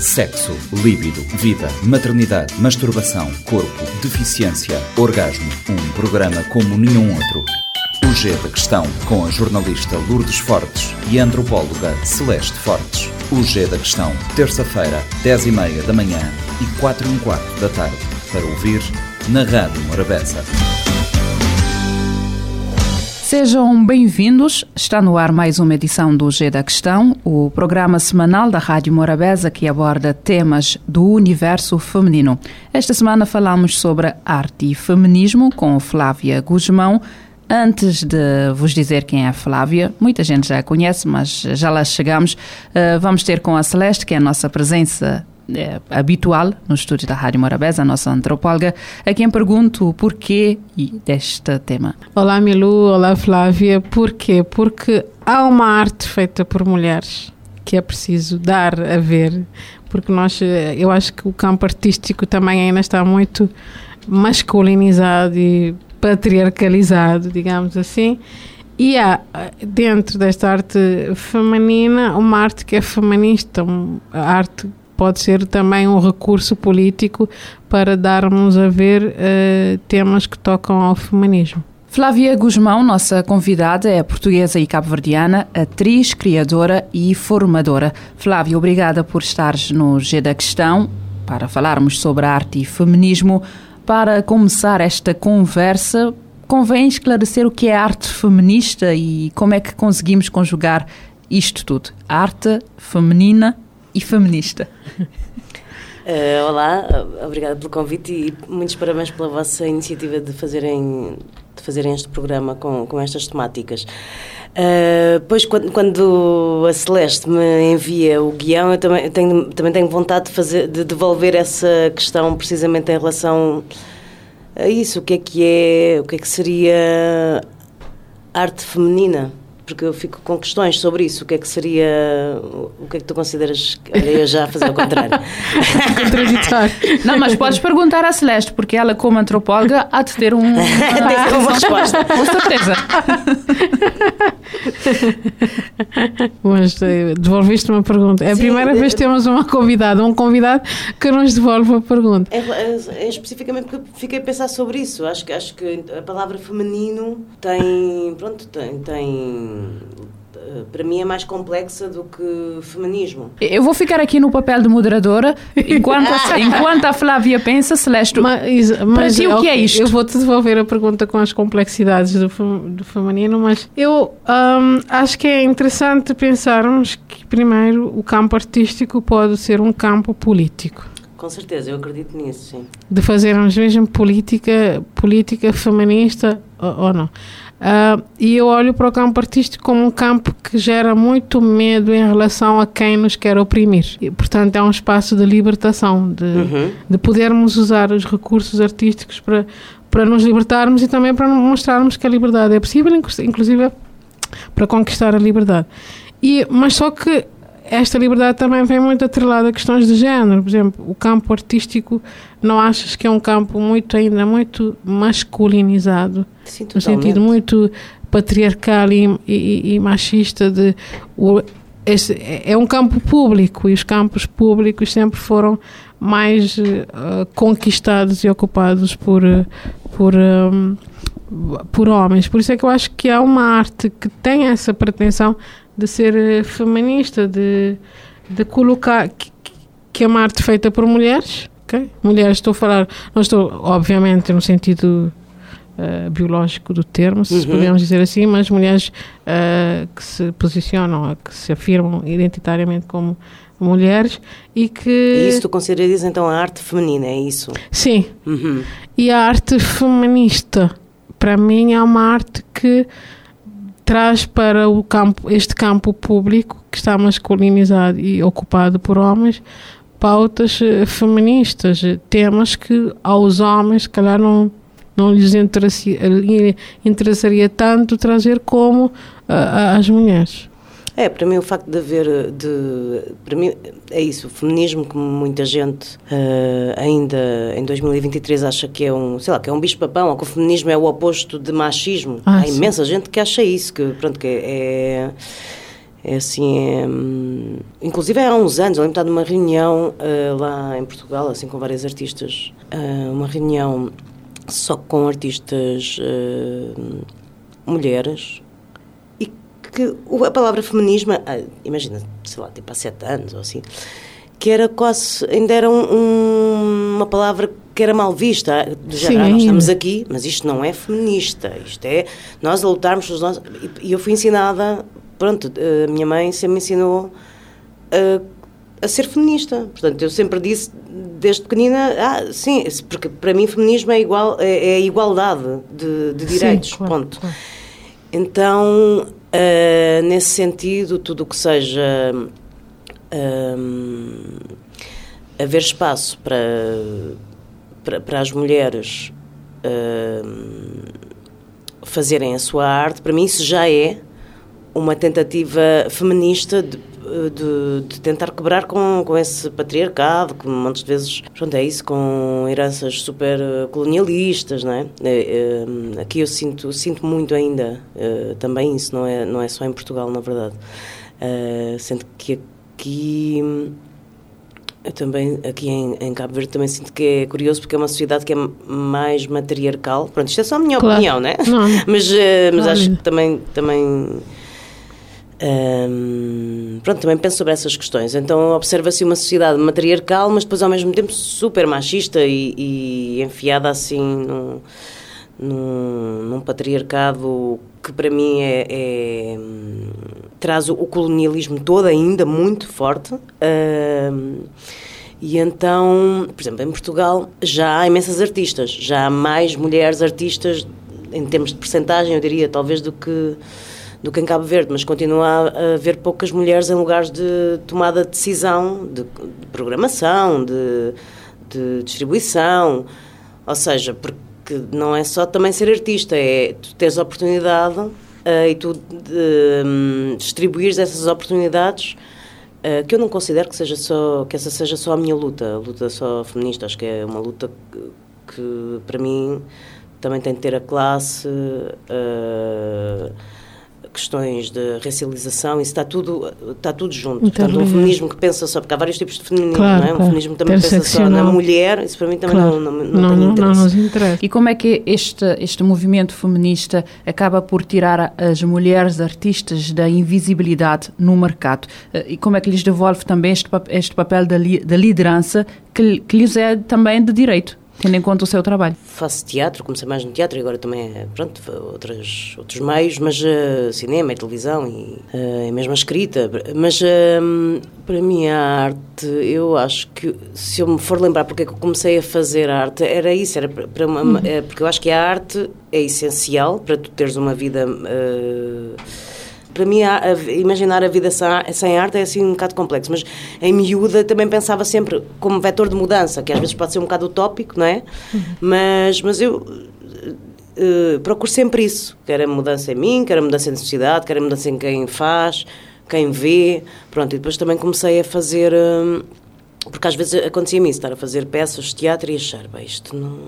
Sexo, líbido, vida, maternidade, masturbação, corpo, deficiência, orgasmo. Um programa como nenhum outro. O G da Questão, com a jornalista Lourdes Fortes e a antropóloga Celeste Fortes. O G da Questão, terça-feira, 10h30 da manhã e 4 h quarto da tarde. Para ouvir na Rádio Morabeza. Sejam bem-vindos. Está no ar mais uma edição do G da Questão, o programa semanal da Rádio Morabeza que aborda temas do universo feminino. Esta semana falamos sobre arte e feminismo com Flávia Guzmão. Antes de vos dizer quem é a Flávia, muita gente já a conhece, mas já lá chegamos. Eh, vamos ter com a Celeste, que é a nossa presença é, habitual no estúdio da Rádio Morabeza, a nossa antropóloga, a quem pergunto o porquê deste tema. Olá Milu, olá Flávia. Porquê? Porque há uma arte feita por mulheres que é preciso dar a ver, porque nós, eu acho que o campo artístico também ainda está muito masculinizado e patriarcalizado, digamos assim. E há dentro desta arte feminina uma arte que é feminista, a arte pode ser também um recurso político para darmos a ver uh, temas que tocam ao feminismo. Flávia Guzmão, nossa convidada, é portuguesa e cabo-verdiana, atriz, criadora e formadora. Flávia, obrigada por estares no G da Questão para falarmos sobre arte e feminismo. Para começar esta conversa, convém esclarecer o que é arte feminista e como é que conseguimos conjugar isto tudo: arte feminina e feminista. Uh, olá, obrigada pelo convite e muitos parabéns pela vossa iniciativa de fazerem, de fazerem este programa com, com estas temáticas. Uh, pois, quando, quando, a Celeste me envia o guião, eu também tenho, também tenho vontade de, fazer, de devolver essa questão precisamente em relação a isso. O que é que é, o que é que seria arte feminina? Porque eu fico com questões sobre isso. O que é que seria. O que é que tu consideras. Olha, eu já a fazer ao contrário. Contraditório. Não, mas podes perguntar à Celeste, porque ela, como antropóloga, há de ter um, uma, ter uma resposta. Com certeza. mas eh, devolveste uma pergunta. É a Sim, primeira vez que temos uma convidada, um convidado que nos devolve a pergunta. É, é, é, especificamente porque fiquei a pensar sobre isso. Acho que, acho que a palavra feminino tem. Pronto, tem, tem para mim é mais complexa do que feminismo. Eu vou ficar aqui no papel de moderadora enquanto, a, enquanto a Flávia pensa, Celeste. Mas, mas para ti, o que é isto? Eu vou-te devolver a pergunta com as complexidades do, do feminino, mas eu um, acho que é interessante pensarmos que, primeiro, o campo artístico pode ser um campo político. Com certeza, eu acredito nisso, sim. De fazermos mesmo política, política feminista ou, ou não. Uh, e eu olho para o campo artístico como um campo que gera muito medo em relação a quem nos quer oprimir. E, portanto, é um espaço de libertação, de, uhum. de podermos usar os recursos artísticos para, para nos libertarmos e também para mostrarmos que a liberdade é possível, inclusive para conquistar a liberdade. E, mas só que esta liberdade também vem muito atrelada a questões de género. Por exemplo, o campo artístico, não achas que é um campo muito ainda muito masculinizado? Sim, no sentido muito patriarcal e, e, e machista de o, esse, é um campo público e os campos públicos sempre foram mais uh, conquistados e ocupados por, por, um, por homens. Por isso é que eu acho que há uma arte que tem essa pretensão de ser eh, feminista, de, de colocar que, que é uma arte feita por mulheres, okay? mulheres, estou a falar, não estou, obviamente, no sentido uh, biológico do termo, se uhum. podemos dizer assim, mas mulheres uh, que se posicionam, que se afirmam identitariamente como mulheres e que... E isso tu consideras então a arte feminina, é isso? Sim. Uhum. E a arte feminista, para mim, é uma arte que traz para o campo, este campo público que está masculinizado e ocupado por homens pautas eh, feministas, eh, temas que aos homens, se calhar, não, não lhes interessaria, interessaria tanto trazer como uh, às mulheres. É, para mim o facto de haver, de, para mim é isso, o feminismo como muita gente uh, ainda em 2023 acha que é um, sei lá, que é um bicho-papão, ou que o feminismo é o oposto de machismo. Ah, Há imensa gente que acha isso, que pronto, que é, É assim, é, hum, inclusive há uns anos, eu lembro de numa reunião uh, lá em Portugal, assim, com vários artistas, uh, uma reunião só com artistas mulheres, que a palavra feminismo, imagina, sei lá, tipo há sete anos ou assim, que era quase, ainda era um, um, uma palavra que era mal vista. De Sim, ah, nós estamos aqui, mas isto não é feminista, isto é nós a lutarmos pelos nossos. E eu fui ensinada pronto, a minha mãe sempre me ensinou a, a ser feminista. Portanto, eu sempre disse, desde pequenina, ah, sim, porque para mim feminismo é, igual, é, é igualdade de, de direitos, sim, claro, ponto. Claro. Então, uh, nesse sentido, tudo o que seja haver espaço para, para, para as mulheres fazerem a sua arte, para mim isso já é uma tentativa feminista de, de, de, tentar quebrar com, com esse patriarcado, que muitas vezes, pronto, é isso, com heranças super colonialistas, não é? é, é aqui eu sinto, sinto muito ainda é, também isso, não é, não é só em Portugal, na verdade. É, sendo que aqui eu também, aqui em, em, Cabo Verde, também sinto que é curioso porque é uma sociedade que é mais matriarcal. Pronto, isto é só a minha claro. opinião, né? Não. mas mas acho que também, também pronto, também penso sobre essas questões. Então observa-se uma sociedade matriarcal, mas depois ao mesmo tempo super machista e, e enfiada assim num, num, patriarcado que para mim é, é traz o, colonialismo todo ainda muito forte. E então, por exemplo, em Portugal já há imensas artistas, já há mais mulheres artistas em termos de percentagem, eu diria, talvez do que do que em Cabo Verde, mas continua a haver poucas mulheres em lugares de tomada de decisão, de, de programação, de, de, distribuição, ou seja, porque não é só também ser artista, é tu teres oportunidade uh, e tu um, distribuires essas oportunidades uh, que eu não considero que seja só que essa seja só a minha luta, a luta só feminista, acho que é uma luta que, que para mim também tem de ter a classe uh, questões de racialização, isso está tudo, está tudo junto. Então, Portanto, um feminismo que pensa só, porque há vários tipos de feminismo, claro, não é? Um feminismo também pensa só na mulher, isso para mim também claro. não, não, não, não, tem interesse. Não nos interessa. E como é que este, este movimento feminista acaba por tirar as mulheres artistas da invisibilidade no mercado? Eh, e como é que lhes devolve também este, este papel da, li, da liderança que, que lhes é também de direito? Tendo em conta o seu trabalho? Faço teatro, comecei mais no teatro e agora também, pronto, outros, outros meios, mas uh, cinema e televisão e, uh, e mesmo a escrita. Mas uh, para mim a arte, eu acho que se eu me for lembrar porque é que eu comecei a fazer arte, era isso, era para uma, uhum. porque eu acho que a arte é essencial para tu teres uma vida para mim, a, a, imaginar a vida sem, sem, arte é assim um bocado complexo, mas em miúda também pensava sempre como vetor de mudança, que às vezes pode ser um bocado utópico, não é? Uhum. Mas, mas eu uh, procuro sempre isso, quer a mudança em mim, quer a mudança na sociedade, quer a mudança em quem faz, quem vê, pronto, e depois também comecei a fazer, uh, porque às vezes acontecia-me isso, estar a fazer peças de teatro e achar, bem, isto não...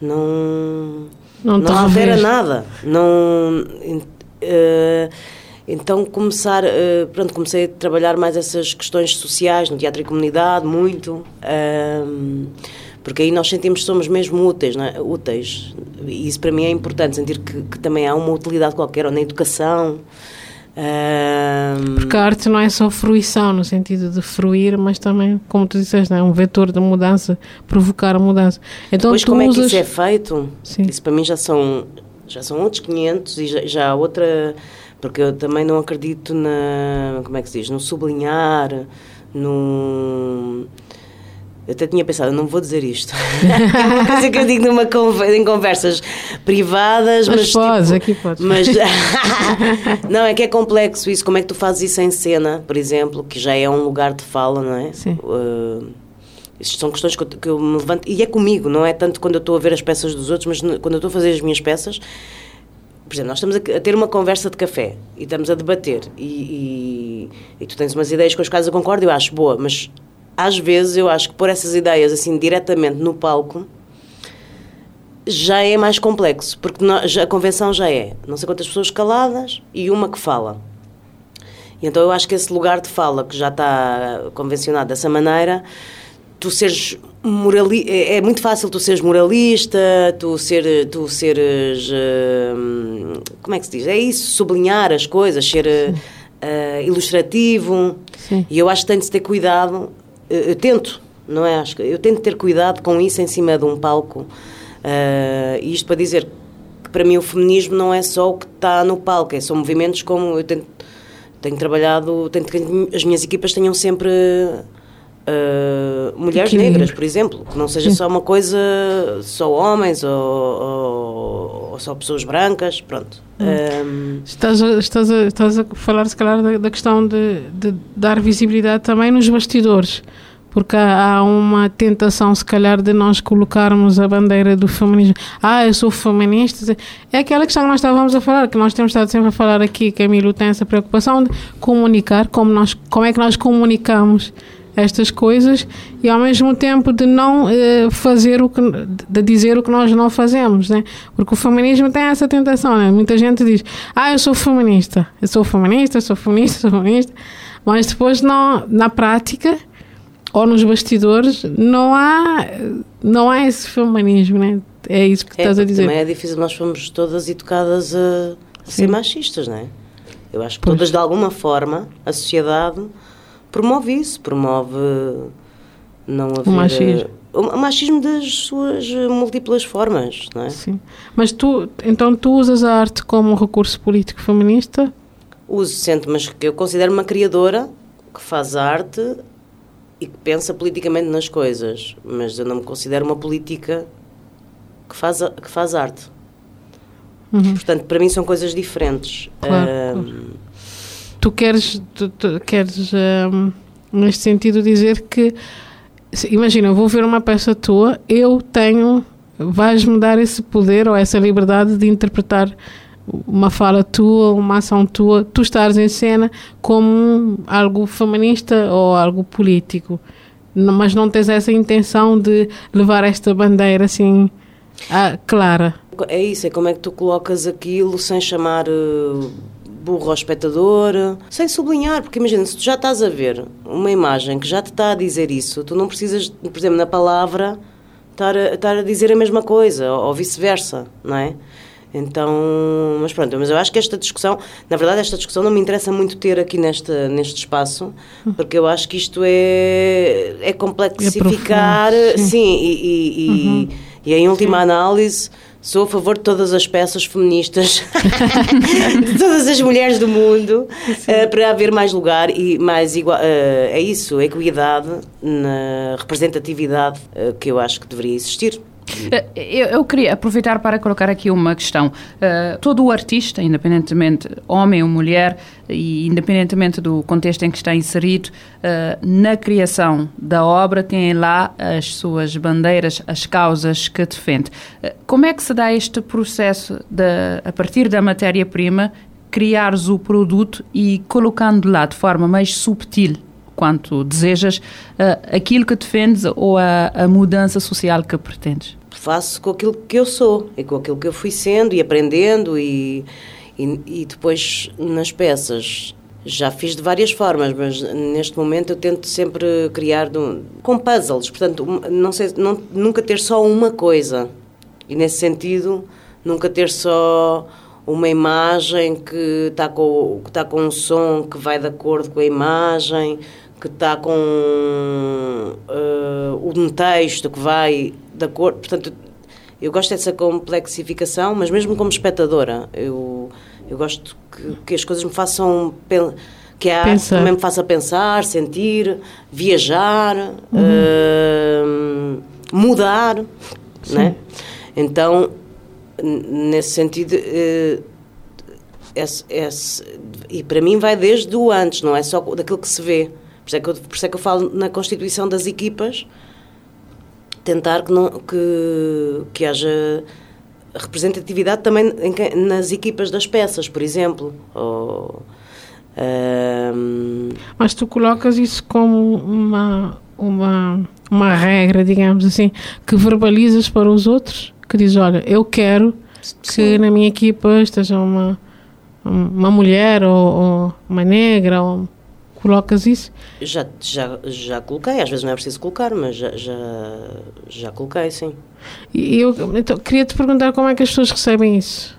não não, não altera nada, não Uh, então começar, uh, pronto, comecei a trabalhar mais essas questões sociais no teatro e comunidade, muito, uh, porque aí nós sentimos que somos mesmo úteis, é? úteis. E isso para mim é importante, sentir que, que também há uma utilidade qualquer, ou na educação. Uh, porque a arte não é só fruição, no sentido de fruir, mas também, como tu disseste, é um vetor de mudança, provocar a mudança. Então, pois como usas... é que isso é feito? Sim. Isso para mim já são já são outros 500 e já, já há outra. Porque eu também não acredito na. Como é que se diz? No sublinhar, no. Eu até tinha pensado, não vou dizer isto. é uma coisa que eu digo numa em conversas privadas, mas. Mas podes, tipo, aqui podes. Mas, não, é que é complexo isso. Como é que tu fazes isso em cena, por exemplo, que já é um lugar de fala, não é? Sim. Uh, estas são questões que eu, me levanto, e é comigo, não é tanto quando eu estou a ver as peças dos outros, mas quando eu estou a fazer as minhas peças. Por exemplo, nós estamos a, a ter uma conversa de café e estamos a debater, e, e, e, tu tens umas ideias com as quais eu concordo, eu acho boa, mas às vezes eu acho que pôr essas ideias assim diretamente no palco já é mais complexo, porque a convenção já é não sei quantas pessoas caladas e uma que fala. E então eu acho que esse lugar de fala que já está convencionado dessa maneira, tu seres morali é, é muito fácil tu seres moralista, tu, ser, tu seres. Uh, como é que se diz? É isso, sublinhar as coisas, ser uh, ilustrativo. Sim. E eu acho que tem de se ter cuidado. Eu, eu tento, não é? Acho que eu tento ter cuidado com isso em cima de um palco. Uh, isto para dizer que para mim o feminismo não é só o que está no palco, é, são movimentos como eu tento, tenho trabalhado, tento que as minhas equipas tenham sempre uh, mulheres negras, por exemplo, que não seja Sim. só uma coisa, só homens ou, ou, ou só pessoas brancas, pronto. Hum. Um, estás, a, estás, a, estás a falar, se calhar, da, da questão de, de, dar visibilidade também nos bastidores, porque há, há, uma tentação, se calhar, de nós colocarmos a bandeira do feminismo. Ah, eu sou feminista. É aquela questão que nós estávamos a falar, que nós temos estado sempre a falar aqui, Camilo tem essa preocupação de comunicar, como, nós, como é que nós comunicamos estas coisas e ao mesmo tempo de não uh, fazer o que de dizer o que nós não fazemos, né? Porque o feminismo tem essa tentação, né? Muita gente diz: "Ah, eu sou feminista. Eu sou feminista, sou feminista, sou feminista". Mas depois não na prática ou nos bastidores não há não há esse feminismo, né? É isso que é, estás a dizer. Também é difícil, nós fomos todas educadas a, a ser machistas, não é? Eu acho que pois. todas, de alguma forma, a sociedade promove isso, promove não haver... O machismo. O machismo das suas múltiplas formas, não é? Sim. Mas tu, então tu usas a arte como um recurso político feminista? Uso sempre, mas que eu considero uma criadora que faz arte e que pensa politicamente nas coisas, mas eu não me considero uma política que faz, que faz arte. Uhum. Portanto, para mim são coisas diferentes. Claro, um, claro tu queres, tu, tu queres um, neste sentido dizer que imagina, eu vou ver uma peça tua, eu tenho, vais-me dar esse poder ou essa liberdade de interpretar uma fala tua, uma ação tua, tu estás em cena como algo feminista ou algo político, mas não tens essa intenção de levar esta bandeira assim clara. É isso, é como é que tu colocas aquilo sem chamar uh burro ao espectador, sem sublinhar, porque imagina, se tu já estás a ver uma imagem que já te está a dizer isso, tu não precisas, por exemplo, na palavra, estar a, estar a dizer a mesma coisa, ou, vice-versa, não é? Então, mas pronto, mas eu acho que esta discussão, na verdade, esta discussão não me interessa muito ter aqui neste, neste espaço, porque eu acho que isto é, é complexificar, é sim. sim, e, e, uhum. e, e em última sim. análise Sou a favor de todas as peças feministas, de todas as mulheres do mundo, uh, para haver mais lugar e mais igual. Uh, é isso, equidade na representatividade uh, que eu acho que deveria existir. Eu, eu, queria aproveitar para colocar aqui uma questão. Uh, todo o artista, independentemente homem ou mulher, e independentemente do contexto em que está inserido, uh, na criação da obra tem lá as suas bandeiras, as causas que defende. Uh, como é que se dá este processo de, a partir da matéria-prima, criares o produto e colocando lá de forma mais subtil quanto desejas aquilo que defendes ou a, a mudança social que pretendes? Faço com aquilo que eu sou e com aquilo que eu fui sendo e aprendendo e, e, e depois nas peças já fiz de várias formas, mas neste momento eu tento sempre criar de, com puzzles, portanto, não sei, não, nunca ter só uma coisa. E nesse sentido, nunca ter só uma imagem que está com, que está com um som que vai de acordo com a imagem, que está com uh, um texto que vai de acordo. Portanto, eu gosto dessa complexificação, mas mesmo como espectadora, eu, eu gosto que, que as coisas me façam. que a arte também me faça pensar, sentir, viajar, uhum. uh, mudar. Né? Então, nesse sentido. Uh, esse, esse, e para mim vai desde o antes, não é só daquilo que se vê. Por isso é que eu, por isso é que eu falo na constituição das equipas, tentar que, não, que, que haja representatividade também em, nas equipas das peças, por exemplo. Ou, um... Mas tu colocas isso como uma, uma, uma regra, digamos assim, que verbalizas para os outros, que diz, olha, eu quero que Sim. na minha equipa esteja uma uma mulher ou, ou uma negra, ou colocas isso? Já, já, já coloquei, às vezes não é preciso colocar, mas já, já, já coloquei, sim. E eu então, queria te perguntar como é que as pessoas recebem isso.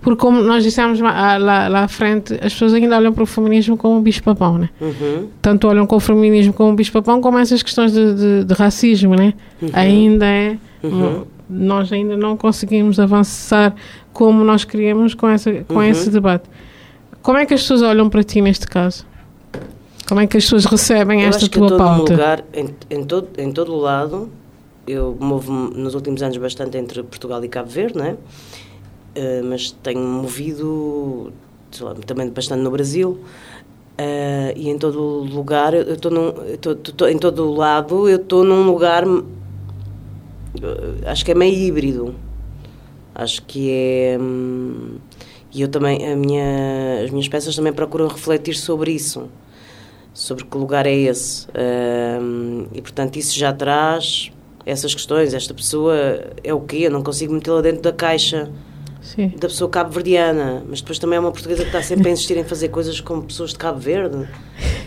Porque, como nós dissemos lá, lá, lá à frente, as pessoas ainda olham para o feminismo como um bicho-papão, né? Uhum. Tanto olham para o feminismo como um bicho-papão, como essas questões de, de, de racismo, né? Uhum. Ainda é. Uhum. Nós ainda não conseguimos avançar como nós queríamos com, essa, com Uhum. esse debate. Como é que as pessoas olham para ti neste caso? Como é que as pessoas recebem Eu esta tua em todo pauta? lugar, em, em, todo, em todo o lado, eu movo-me nos últimos anos bastante entre Portugal e Cabo Verde, não é? Eh, mas tenho movido lá, também bastante no Brasil. Eh, e em todo lugar, eu estou em todo lado, eu estou num lugar, eh, acho que é meio híbrido. Acho que é. hum, E eu também, a minha, as minhas peças também procuram refletir sobre isso sobre que lugar é esse. E, portanto, isso já traz essas questões. Esta pessoa é o quê? Eu não consigo metê-la dentro da caixa Sim. da pessoa cabo-verdiana, mas depois também é uma portuguesa que está sempre a insistir em fazer coisas com pessoas de Cabo Verde.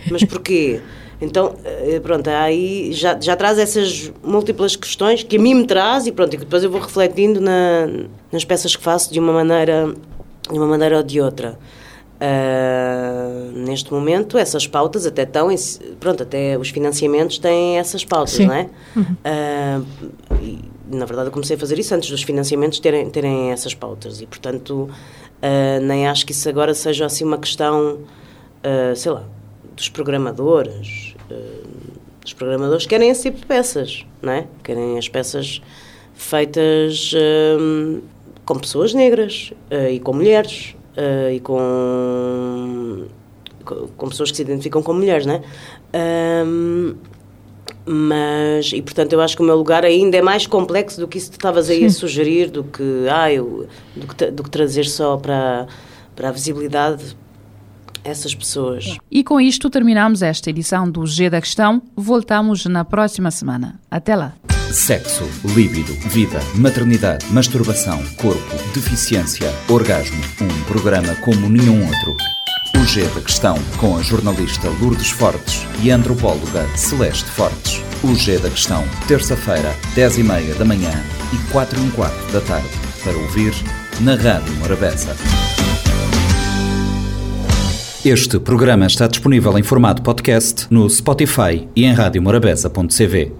Mas porquê? Então, eh, pronto, aí já, já traz essas múltiplas questões que a mim me traz e pronto, e que depois eu vou refletindo na, nas peças que faço de uma maneira, de uma maneira ou de outra. Ah, neste momento, essas pautas até estão, em- pronto, até os financiamentos têm essas pautas, Sim. não é? Ah, e, na verdade, eu comecei a fazer isso antes dos financiamentos terem, terem essas pautas e, portanto, ah, nem acho que isso agora seja assim uma questão, sei lá, dos programadores. os programadores querem esse tipo de peças, não é? Querem as peças feitas com pessoas negras e com mulheres ah, e com, com, pessoas que se identificam como mulheres, não é? Ahm, mas, e portanto, eu acho que o meu lugar ainda é mais complexo do que isso que estavas aí a sugerir, do que, ah, eu, do, que, do que trazer só para, para a visibilidade essas pessoas. E com isto terminamos esta edição do G da Questão. Voltamos na próxima semana. Até lá. Sexo, líbido, vida, maternidade, masturbação, corpo, deficiência, orgasmo. Um programa como nenhum outro. O G da Questão, com a jornalista Lourdes Fortes e a antropóloga Celeste Fortes. O G da Questão, terça-feira, 10h30 da manhã e 4 h da tarde. Para ouvir na Rádio Morabeza. Este programa está disponível em formato podcast no Spotify e em radiomorabeza.cv.